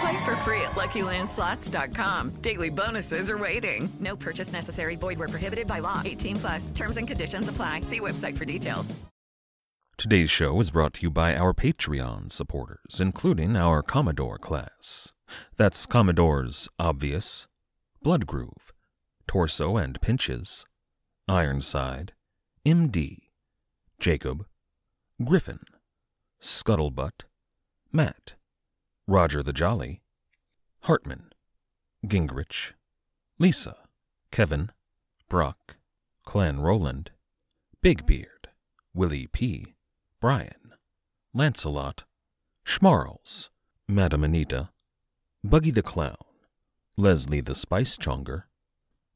Play for free at LuckyLandSlots.com. Daily bonuses are waiting. No purchase necessary. Void where prohibited by law. 18 plus. Terms and conditions apply. See website for details. Today's show is brought to you by our Patreon supporters, including our Commodore class. That's Commodores Obvious, Bloodgroove, Torso and Pinches, Ironside, MD, Jacob, Griffin, Scuttlebutt, Matt, Roger the Jolly, Hartman, Gingrich, Lisa, Kevin, Brock, Clan Roland, Big Beard, Willie P., Brian, Lancelot, Schmarls, Madam Anita, Buggy the Clown, Leslie the Spice Chonger,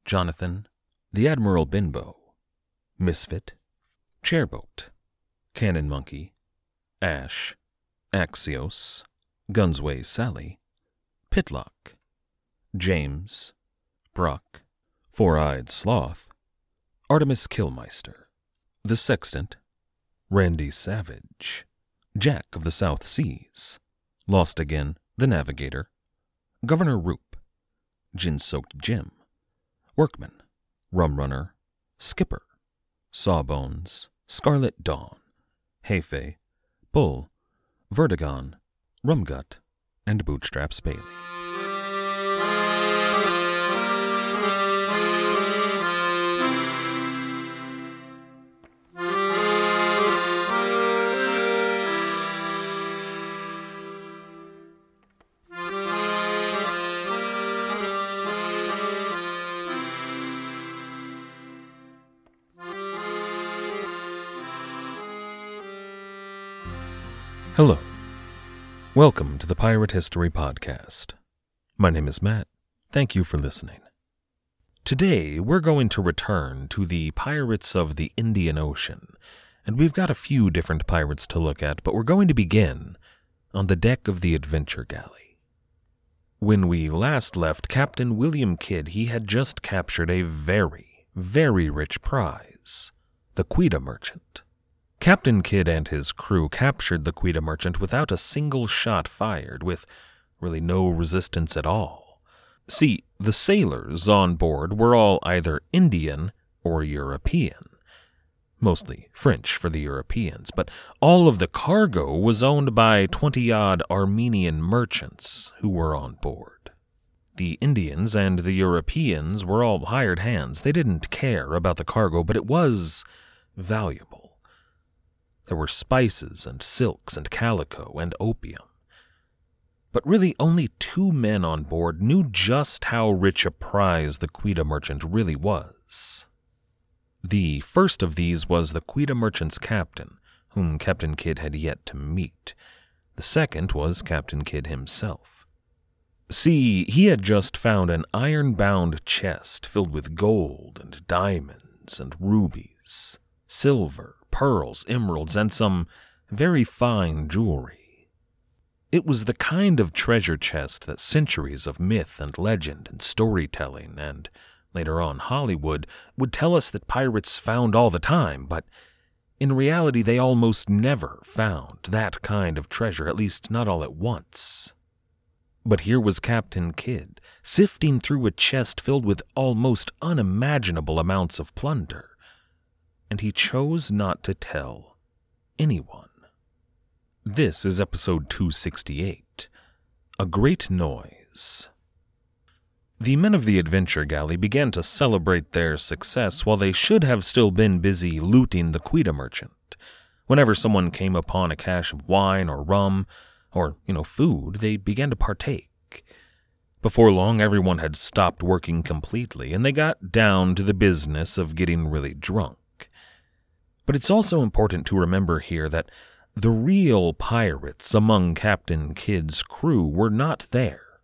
Jonathan, the Admiral Binbo, Misfit, Chairboat, Cannon Monkey, Ash, Axios, Gunsway Sally, Pitlock, James, Brock, Four Eyed Sloth, Artemis Killmeister, The Sextant, Randy Savage, Jack of the South Seas, Lost Again, The Navigator, Governor Roop, Gin Soaked Jim, Workman, Rum Runner, Skipper, Sawbones, Scarlet Dawn, Hefe, Bull, Vertigon, Rumgut, and Bootstraps Bailey. Hello. Welcome to the Pirate History Podcast. My name is Matt. Thank you for listening. Today, we're going to return to the pirates of the Indian Ocean, and we've got a few different pirates to look at, but we're going to begin on the deck of the Adventure Galley. When we last left Captain William Kidd, he had just captured a very, very rich prize the Quedagh Merchant. Captain Kidd and his crew captured the Quedagh merchant without a single shot fired, with really no resistance at all. See, the sailors on board were all either Indian or European. Mostly French for the Europeans, but all of the cargo was owned by twenty odd Armenian merchants who were on board. The Indians and the Europeans were all hired hands. They didn't care about the cargo, but it was valuable. There were spices and silks and calico and opium. But really, only two men on board knew just how rich a prize the Quedagh merchant really was. The first of these was the Quedagh merchant's captain, whom Captain Kidd had yet to meet. The second was Captain Kidd himself. See, he had just found an iron bound chest filled with gold and diamonds and rubies, silver, pearls, emeralds, and some very fine jewelry. It was the kind of treasure chest that centuries of myth and legend and storytelling, and later on Hollywood, would tell us that pirates found all the time, but in reality they almost never found that kind of treasure, at least not all at once. But here was Captain Kidd, sifting through a chest filled with almost unimaginable amounts of plunder and he chose not to tell anyone. This is episode 268 A Great Noise. The men of the adventure galley began to celebrate their success while they should have still been busy looting the Quedagh merchant. Whenever someone came upon a cache of wine or rum, or, you know, food, they began to partake. Before long, everyone had stopped working completely, and they got down to the business of getting really drunk. But it's also important to remember here that the real pirates among Captain Kidd's crew were not there.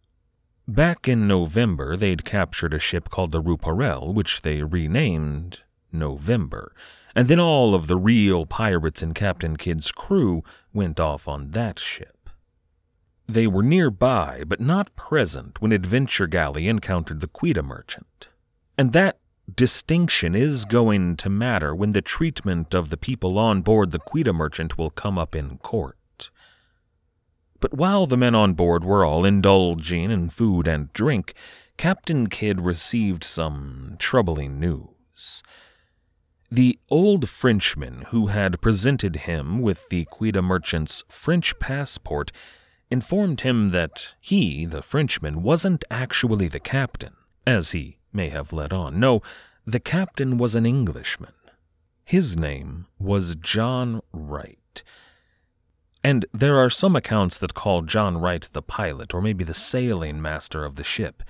Back in November, they'd captured a ship called the Ruparel, which they renamed November, and then all of the real pirates in Captain Kidd's crew went off on that ship. They were nearby, but not present when Adventure Galley encountered the Quedagh merchant. And that distinction is going to matter when the treatment of the people on board the Quedagh merchant will come up in court. But while the men on board were all indulging in food and drink, Captain Kidd received some troubling news. The old Frenchman who had presented him with the Quedagh merchant's French passport informed him that he, the Frenchman, wasn't actually the captain, as he may have let on. No, the captain was an Englishman. His name was John Wright. And there are some accounts that call John Wright the pilot, or maybe the sailing master of the ship,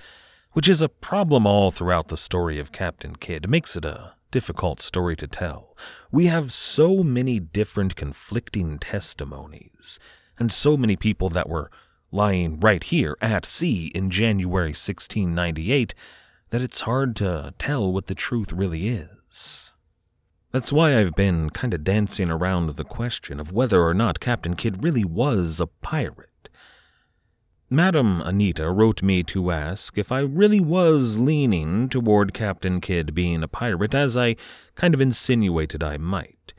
which is a problem all throughout the story of Captain Kidd. Makes it a difficult story to tell. We have so many different conflicting testimonies, and so many people that were lying right here at sea in January 1698 that it's hard to tell what the truth really is. That's why I've been kind of dancing around the question of whether or not Captain Kidd really was a pirate. Madam Anita wrote me to ask if I really was leaning toward Captain Kidd being a pirate, as I kind of insinuated I might.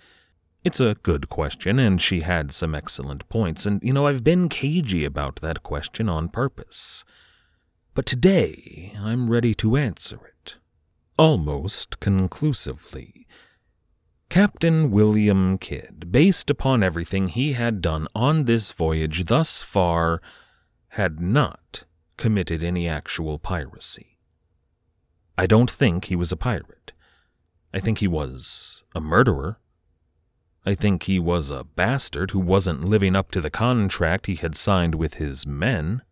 It's a good question, and she had some excellent points, and, you know, I've been cagey about that question on purpose. But today I'm ready to answer it. Almost conclusively. Captain William Kidd, based upon everything he had done on this voyage thus far, had not committed any actual piracy. I don't think he was a pirate. I think he was a murderer. I think he was a bastard who wasn't living up to the contract he had signed with his men.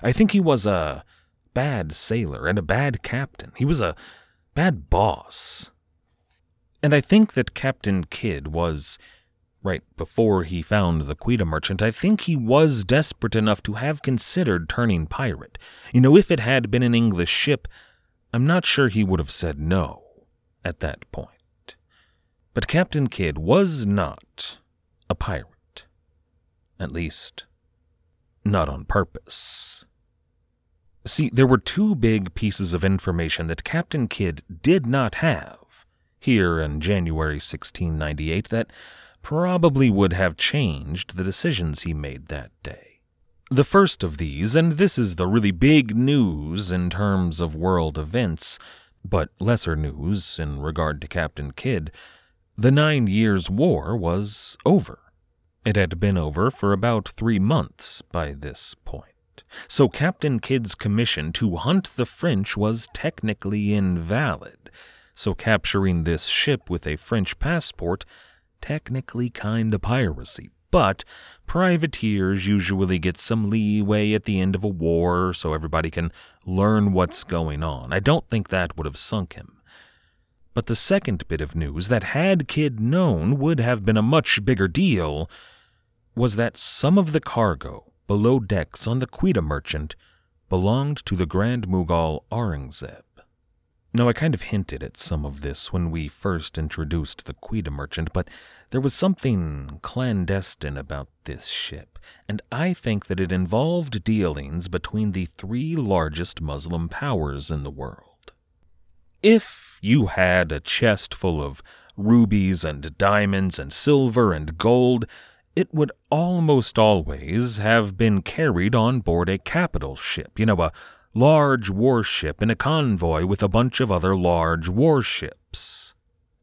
I think he was a bad sailor and a bad captain. He was a bad boss. And I think that Captain Kidd was, right before he found the Quedagh merchant, I think he was desperate enough to have considered turning pirate. You know, if it had been an English ship, I'm not sure he would have said no at that point. But Captain Kidd was not a pirate. At least, not on purpose. See, there were two big pieces of information that Captain Kidd did not have here in January 1698 that probably would have changed the decisions he made that day. The first of these, and this is the really big news in terms of world events, but lesser news in regard to Captain Kidd, the Nine Years' War was over. It had been over for about three months by this point. So Captain Kidd's commission to hunt the French was technically invalid, so capturing this ship with a French passport, technically kinda piracy. But privateers usually get some leeway at the end of a war so everybody can learn what's going on. I don't think that would have sunk him. But the second bit of news that had Kidd known would have been a much bigger deal was that some of the cargo below decks on the Quedagh merchant belonged to the Grand Mughal Aurangzeb. Now, I kind of hinted at some of this when we first introduced the Quedagh merchant, but there was something clandestine about this ship, and I think that it involved dealings between the three largest Muslim powers in the world. If you had a chest full of rubies and diamonds and silver and gold, it would almost always have been carried on board a capital ship, you know, a large warship in a convoy with a bunch of other large warships.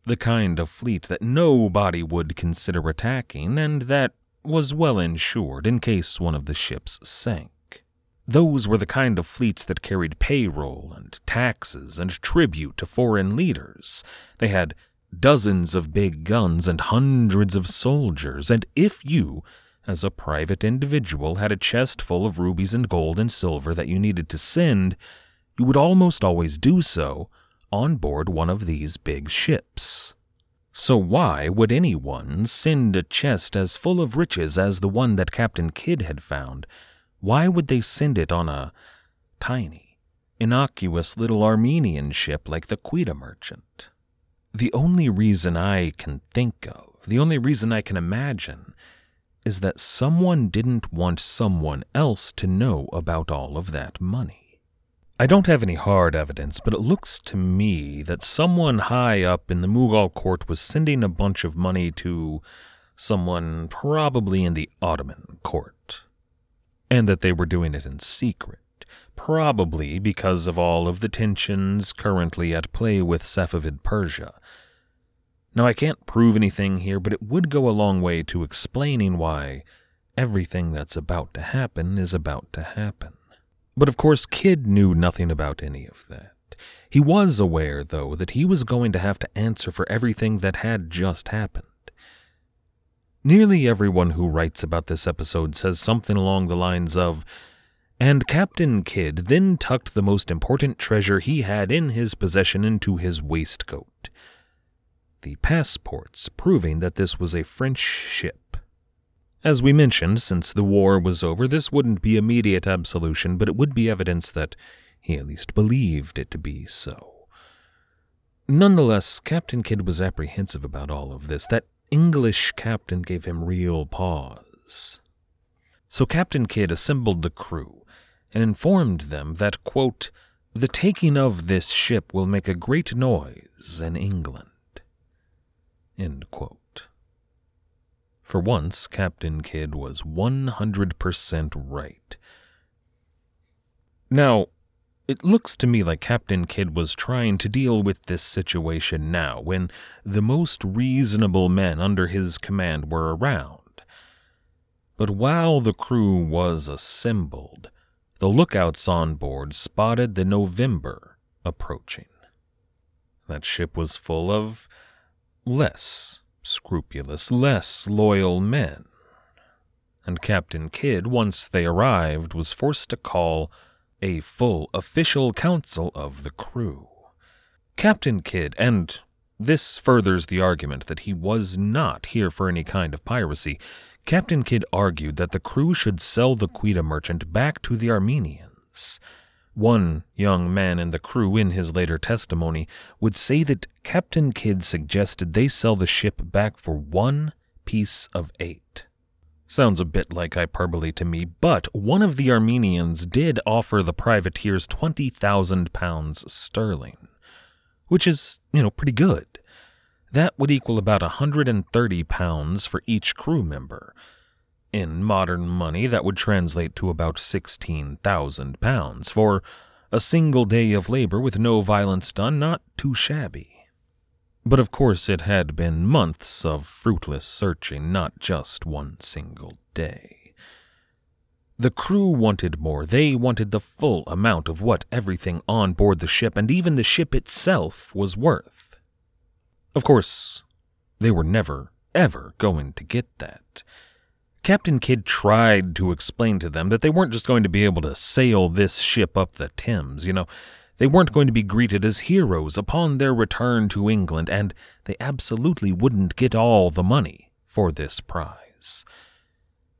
The kind of fleet that nobody would consider attacking and that was well insured in case one of the ships sank. Those were the kind of fleets that carried payroll and taxes and tribute to foreign leaders. They had dozens of big guns and hundreds of soldiers, and if you as a private individual had a chest full of rubies and gold and silver that you needed to send, you would almost always do so on board one of these big ships. So why would anyone send a chest as full of riches as the one that Captain Kidd had found? Why would they send it on a tiny, innocuous little Armenian ship like the Quedagh Merchant. The only reason I can think of, the only reason I can imagine, is that someone didn't want someone else to know about all of that money. I don't have any hard evidence, but it looks to me that someone high up in the Mughal court was sending a bunch of money to someone probably in the Ottoman court, and that they were doing it in secret, probably because of all of the tensions currently at play with Safavid Persia now, I can't prove anything here, but it would go a long way to explaining why everything that's about to happen is about to happen. But of course, Kidd knew nothing about any of that. He was aware, though, that he was going to have to answer for everything that had just happened. Nearly everyone who writes about this episode says something along the lines of, and Captain Kidd then tucked the most important treasure he had in his possession into his waistcoat the passports proving that this was a French ship. As we mentioned, since the war was over, this wouldn't be immediate absolution, but it would be evidence that he at least believed it to be so. Nonetheless, Captain Kidd was apprehensive about all of this. That English captain gave him real pause. So Captain Kidd assembled the crew and informed them that, quote, the taking of this ship will make a great noise in England. End quote. For once, Captain Kidd was 100% right. Now, it looks to me like Captain Kidd was trying to deal with this situation now, when the most reasonable men under his command were around. But while the crew was assembled, the lookouts on board spotted the November approaching. That ship was full of less scrupulous, less loyal men. And Captain Kidd, once they arrived, was forced to call a full official council of the crew. Captain Kidd, and this furthers the argument that he was not here for any kind of piracy, Captain Kidd argued that the crew should sell the Quedagh merchant back to the Armenians one young man in the crew, in his later testimony, would say that Captain Kidd suggested they sell the ship back for one piece of eight. Sounds a bit like hyperbole to me, but one of the Armenians did offer the privateers 20,000 pounds sterling, which is, you know, pretty good. That would equal about a 130 pounds for each crew member, in modern money, that would translate to about 16,000 pounds. For a single day of labor with no violence done, not too shabby. But of course, it had been months of fruitless searching, not just one single day. The crew wanted more. They wanted the full amount of what everything on board the ship and even the ship itself was worth. Of course, they were never, ever going to get that. Captain Kidd tried to explain to them that they weren't just going to be able to sail this ship up the Thames, you know. They weren't going to be greeted as heroes upon their return to England, and they absolutely wouldn't get all the money for this prize.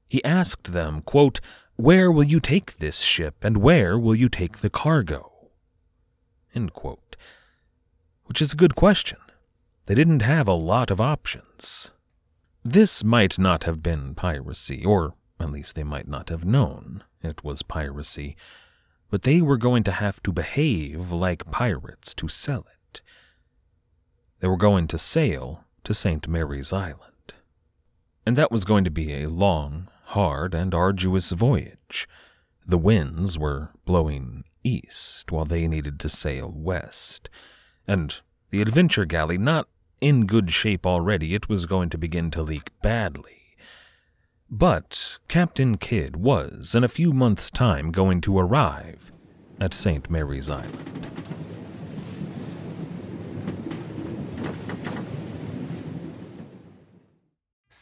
He asked them, quote, Where will you take this ship, and where will you take the cargo? Which is a good question. They didn't have a lot of options. This might not have been piracy, or at least they might not have known it was piracy, but they were going to have to behave like pirates to sell it. They were going to sail to St. Mary's Island. And that was going to be a long, hard, and arduous voyage. The winds were blowing east while they needed to sail west. And the adventure galley not in good shape already, it was going to begin to leak badly. But Captain Kidd was, in a few months' time, going to arrive at St. Mary's Island.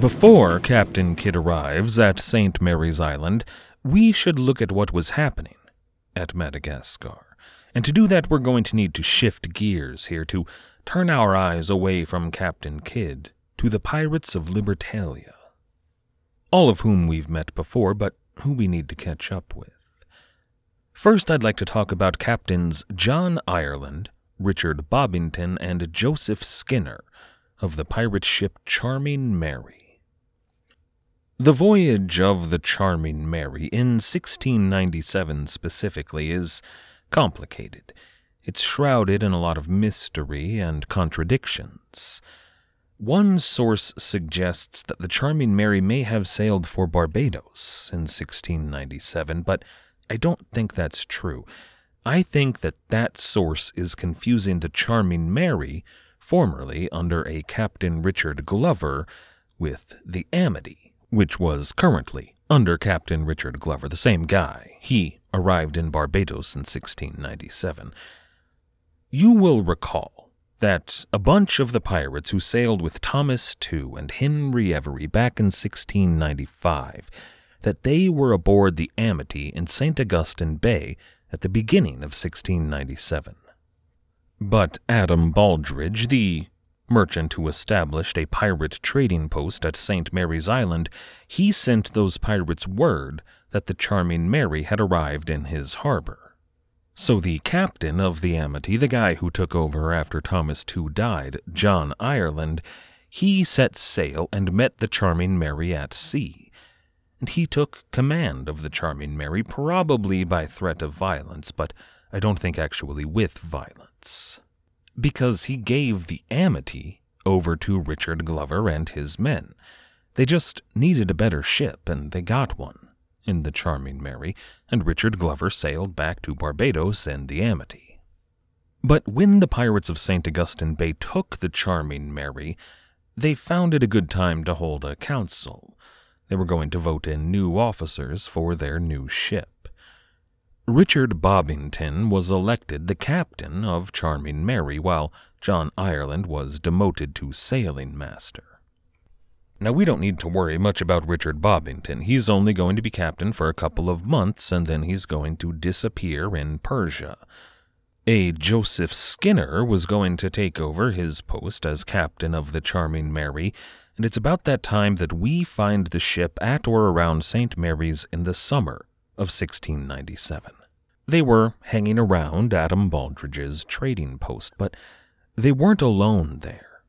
Before Captain Kidd arrives at St. Mary's Island, we should look at what was happening at Madagascar. And to do that, we're going to need to shift gears here to turn our eyes away from Captain Kidd to the pirates of Libertalia all of whom we've met before, but who we need to catch up with. First, I'd like to talk about Captains John Ireland, Richard Bobbington, and Joseph Skinner of the pirate ship Charming Mary. The voyage of the Charming Mary in 1697 specifically is complicated. It's shrouded in a lot of mystery and contradictions. One source suggests that the Charming Mary may have sailed for Barbados in 1697, but I don't think that's true. I think that that source is confusing the Charming Mary, formerly under a Captain Richard Glover, with the Amity, which was currently under Captain Richard Glover, the same guy. He arrived in Barbados in 1697. You will recall that a bunch of the pirates who sailed with Thomas Tew and Henry Every back in 1695 that they were aboard the Amity in St. Augustine Bay at the beginning of 1697. But Adam Baldridge, the merchant who established a pirate trading post at St. Mary's Island, he sent those pirates word that the Charming Mary had arrived in his harbor. So the captain of the Amity, the guy who took over after Thomas Tew died, John Ireland, he set sail and met the Charming Mary at sea. And he took command of the Charming Mary, probably by threat of violence, but I don't think actually with violence. Because he gave the Amity over to Richard Glover and his men. They just needed a better ship, and they got one in the Charming Mary, and Richard Glover sailed back to Barbados and the Amity. But when the pirates of St. Augustine Bay took the Charming Mary, they found it a good time to hold a council. They were going to vote in new officers for their new ship. Richard Bobbington was elected the captain of Charming Mary, while John Ireland was demoted to sailing master. Now, we don't need to worry much about Richard Bobbington. He's only going to be captain for a couple of months, and then he's going to disappear in Persia. A Joseph Skinner was going to take over his post as captain of the Charming Mary, and it's about that time that we find the ship at or around St. Mary's in the summer of 1697. They were hanging around Adam Baldridge's trading post, but they weren't alone there.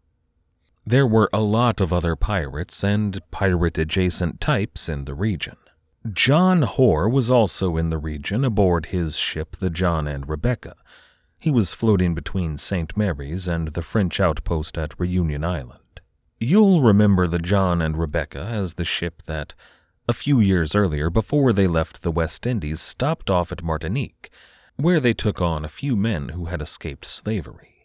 There were a lot of other pirates and pirate adjacent types in the region. John Hoare was also in the region aboard his ship, the John and Rebecca. He was floating between St. Mary's and the French outpost at Reunion Island. You'll remember the John and Rebecca as the ship that, a few years earlier, before they left the West Indies, stopped off at Martinique, where they took on a few men who had escaped slavery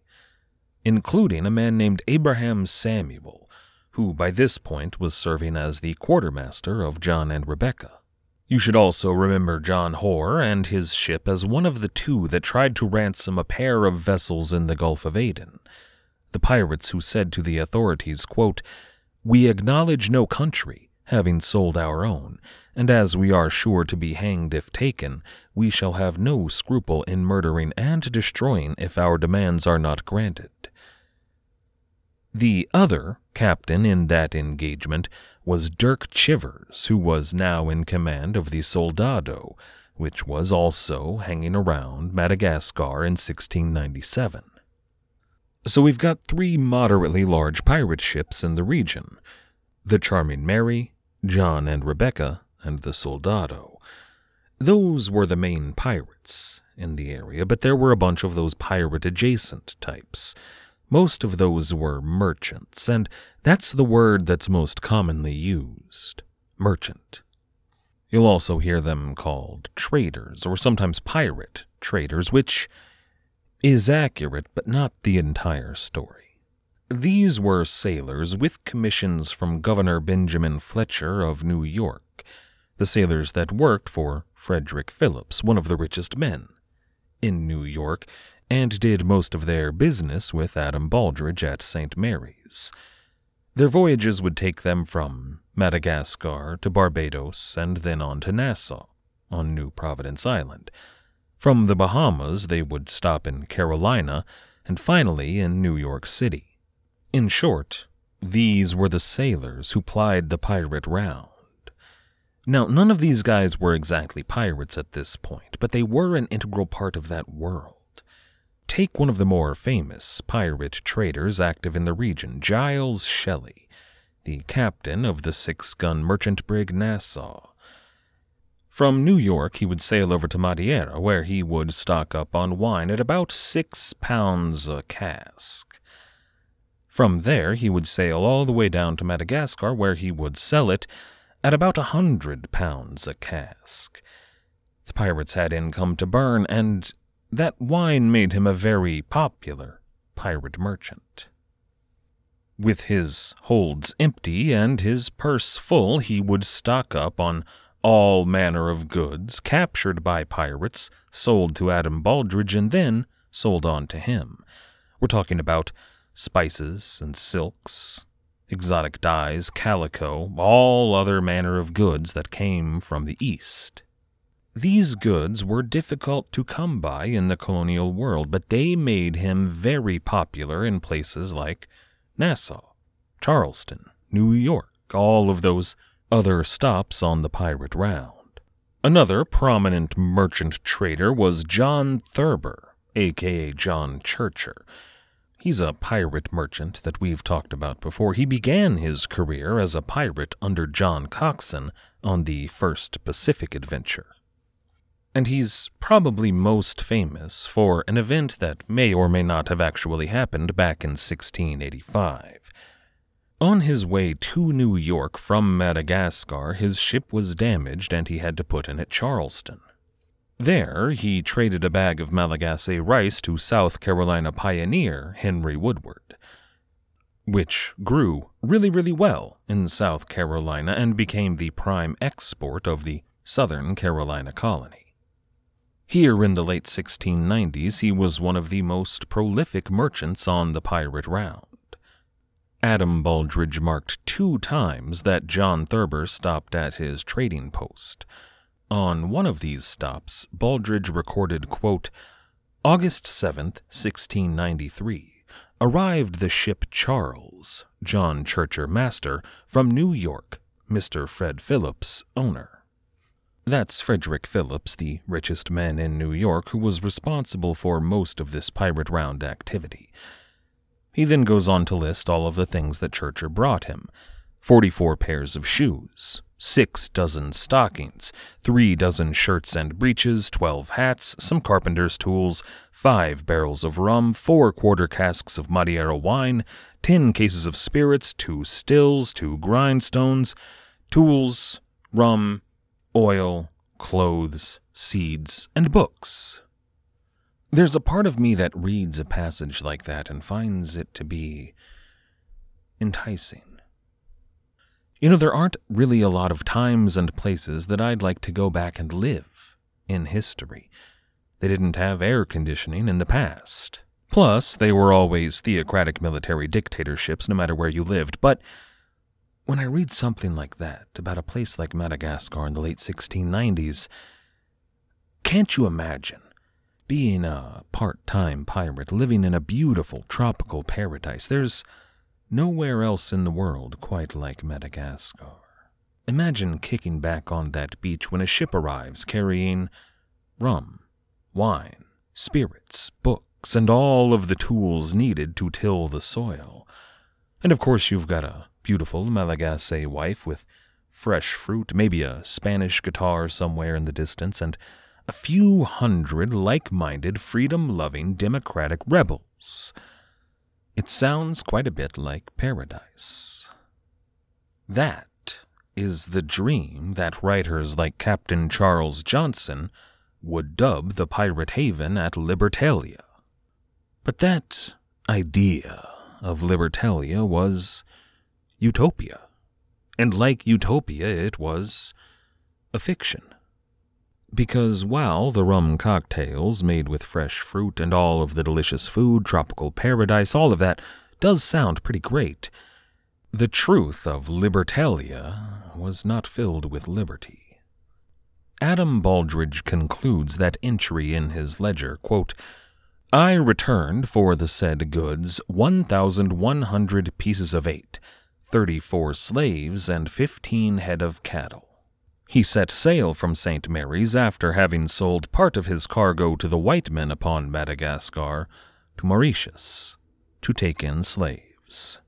including a man named Abraham Samuel, who by this point was serving as the quartermaster of John and Rebecca. You should also remember John Hoare and his ship as one of the two that tried to ransom a pair of vessels in the Gulf of Aden. The pirates who said to the authorities, quote, We acknowledge no country, having sold our own, and as we are sure to be hanged if taken, we shall have no scruple in murdering and destroying if our demands are not granted. The other captain in that engagement was Dirk Chivers, who was now in command of the Soldado, which was also hanging around Madagascar in 1697. So we've got three moderately large pirate ships in the region the Charming Mary, John and Rebecca, and the Soldado. Those were the main pirates in the area, but there were a bunch of those pirate adjacent types. Most of those were merchants, and that's the word that's most commonly used merchant. You'll also hear them called traders, or sometimes pirate traders, which is accurate, but not the entire story. These were sailors with commissions from Governor Benjamin Fletcher of New York, the sailors that worked for Frederick Phillips, one of the richest men in New York, and did most of their business with Adam Baldridge at St. Mary's. Their voyages would take them from Madagascar to Barbados and then on to Nassau, on New Providence Island. From the Bahamas, they would stop in Carolina and finally in New York City. In short, these were the sailors who plied the pirate round. Now, none of these guys were exactly pirates at this point, but they were an integral part of that world. Take one of the more famous pirate traders active in the region, Giles Shelley, the captain of the six gun merchant brig Nassau. From New York, he would sail over to Madeira, where he would stock up on wine at about six pounds a cask. From there, he would sail all the way down to Madagascar, where he would sell it at about a hundred pounds a cask. The pirates had income to burn, and that wine made him a very popular pirate merchant. With his holds empty and his purse full, he would stock up on all manner of goods captured by pirates, sold to Adam Baldridge, and then sold on to him. We're talking about spices and silks, exotic dyes, calico, all other manner of goods that came from the East. These goods were difficult to come by in the colonial world, but they made him very popular in places like Nassau, Charleston, New York, all of those other stops on the pirate round. Another prominent merchant trader was John Thurber, aka John Churcher. He's a pirate merchant that we've talked about before. He began his career as a pirate under John Coxon on the first Pacific adventure. And he's probably most famous for an event that may or may not have actually happened back in 1685. On his way to New York from Madagascar, his ship was damaged and he had to put in at Charleston. There, he traded a bag of Malagasy rice to South Carolina pioneer Henry Woodward, which grew really, really well in South Carolina and became the prime export of the Southern Carolina colony. Here in the late 1690s, he was one of the most prolific merchants on the pirate round. Adam Baldridge marked two times that John Thurber stopped at his trading post – on one of these stops, Baldridge recorded, quote, August 7th, 1693, arrived the ship Charles, John Churcher master, from New York, Mr. Fred Phillips, owner. That's Frederick Phillips, the richest man in New York, who was responsible for most of this pirate round activity. He then goes on to list all of the things that Churcher brought him 44 pairs of shoes, six dozen stockings, three dozen shirts and breeches, twelve hats, some carpenter's tools, five barrels of rum, four quarter casks of Madeira wine, ten cases of spirits, two stills, two grindstones, tools, rum, oil, clothes, seeds, and books. There's a part of me that reads a passage like that and finds it to be enticing. You know, there aren't really a lot of times and places that I'd like to go back and live in history. They didn't have air conditioning in the past. Plus, they were always theocratic military dictatorships no matter where you lived. But when I read something like that about a place like Madagascar in the late 1690s, can't you imagine being a part time pirate living in a beautiful tropical paradise? There's Nowhere else in the world quite like Madagascar. Imagine kicking back on that beach when a ship arrives carrying rum, wine, spirits, books, and all of the tools needed to till the soil. And of course, you've got a beautiful Malagasy wife with fresh fruit, maybe a Spanish guitar somewhere in the distance, and a few hundred like minded, freedom loving democratic rebels. It sounds quite a bit like paradise. That is the dream that writers like Captain Charles Johnson would dub the pirate haven at Libertalia. But that idea of Libertalia was utopia, and like utopia, it was a fiction. Because while the rum cocktails made with fresh fruit and all of the delicious food, tropical paradise, all of that does sound pretty great, the truth of Libertalia was not filled with liberty. Adam Baldridge concludes that entry in his ledger, quote, I returned for the said goods 1,100 pieces of eight, 34 slaves, and 15 head of cattle. He set sail from St. Mary's after having sold part of his cargo to the white men upon Madagascar to Mauritius to take in slaves.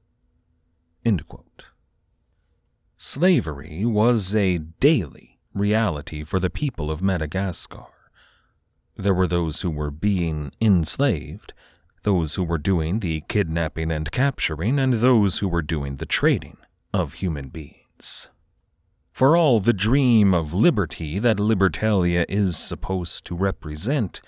Slavery was a daily reality for the people of Madagascar. There were those who were being enslaved, those who were doing the kidnapping and capturing, and those who were doing the trading of human beings. For all the dream of liberty that Libertalia is supposed to represent,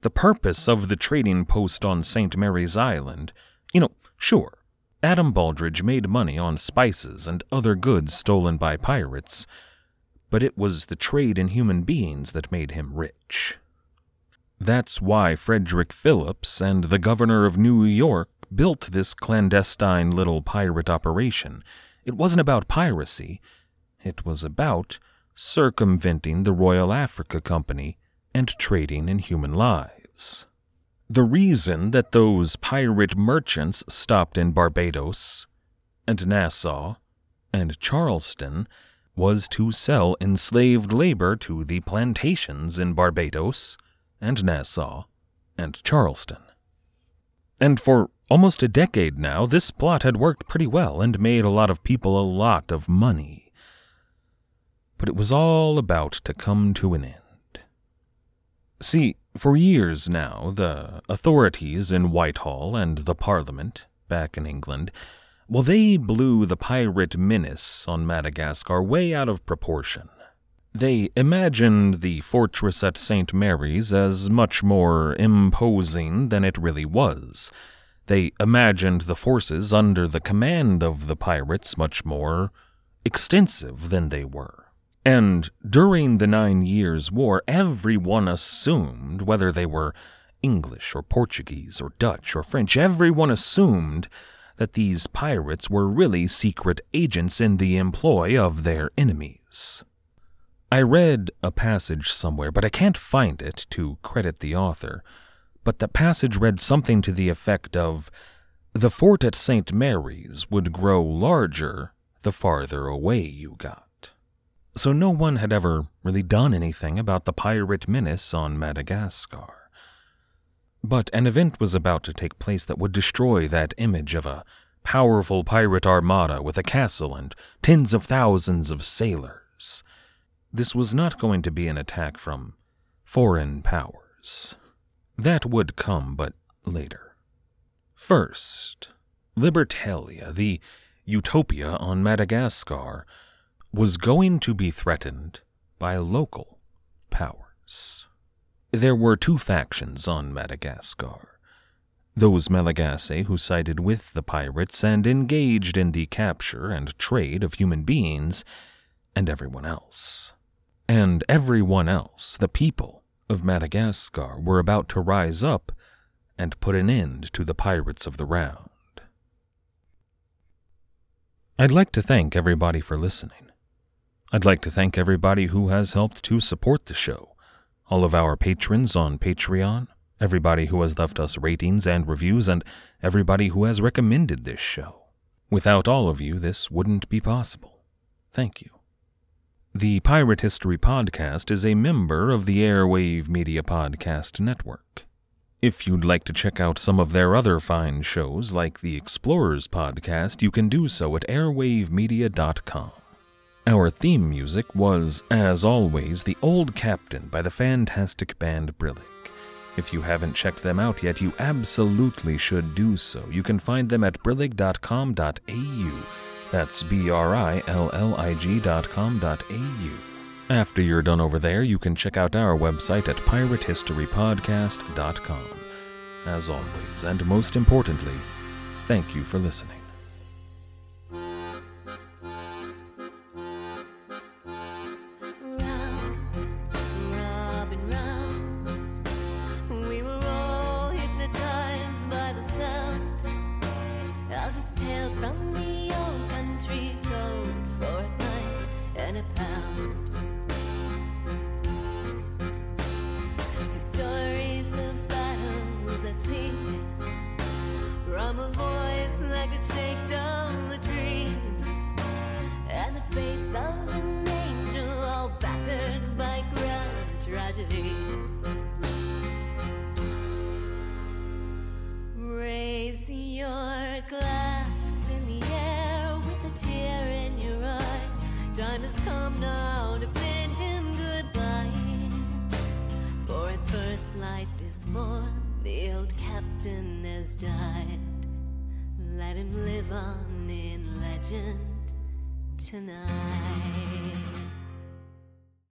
the purpose of the trading post on St. Mary's Island, you know, sure, Adam Baldridge made money on spices and other goods stolen by pirates, but it was the trade in human beings that made him rich. That's why Frederick Phillips and the governor of New York built this clandestine little pirate operation. It wasn't about piracy, it was about circumventing the Royal Africa Company and trading in human lives. The reason that those pirate merchants stopped in Barbados and Nassau and Charleston was to sell enslaved labor to the plantations in Barbados and Nassau and Charleston. And for almost a decade now, this plot had worked pretty well and made a lot of people a lot of money. But it was all about to come to an end. See, for years now, the authorities in Whitehall and the Parliament, back in England, well, they blew the pirate menace on Madagascar way out of proportion. They imagined the fortress at St. Mary's as much more imposing than it really was. They imagined the forces under the command of the pirates much more extensive than they were. And during the Nine Years' War, everyone assumed, whether they were English or Portuguese or Dutch or French, everyone assumed that these pirates were really secret agents in the employ of their enemies. I read a passage somewhere, but I can't find it to credit the author. But the passage read something to the effect of The fort at St. Mary's would grow larger the farther away you got so no one had ever really done anything about the pirate menace on Madagascar. But an event was about to take place that would destroy that image of a powerful pirate armada with a castle and tens of thousands of sailors. This was not going to be an attack from foreign powers. That would come, but later. First, Libertalia, the utopia on Madagascar, was going to be threatened by local powers. There were two factions on Madagascar those Malagasy who sided with the pirates and engaged in the capture and trade of human beings, and everyone else. And everyone else, the people of Madagascar, were about to rise up and put an end to the pirates of the round. I'd like to thank everybody for listening. I'd like to thank everybody who has helped to support the show. All of our patrons on Patreon, everybody who has left us ratings and reviews, and everybody who has recommended this show. Without all of you, this wouldn't be possible. Thank you. The Pirate History Podcast is a member of the Airwave Media Podcast Network. If you'd like to check out some of their other fine shows, like the Explorers Podcast, you can do so at airwavemedia.com. Our theme music was, as always, The Old Captain by the fantastic band Brillig. If you haven't checked them out yet, you absolutely should do so. You can find them at brillig.com.au. That's B R I L L I G.com.au. After you're done over there, you can check out our website at piratehistorypodcast.com. As always, and most importantly, thank you for listening.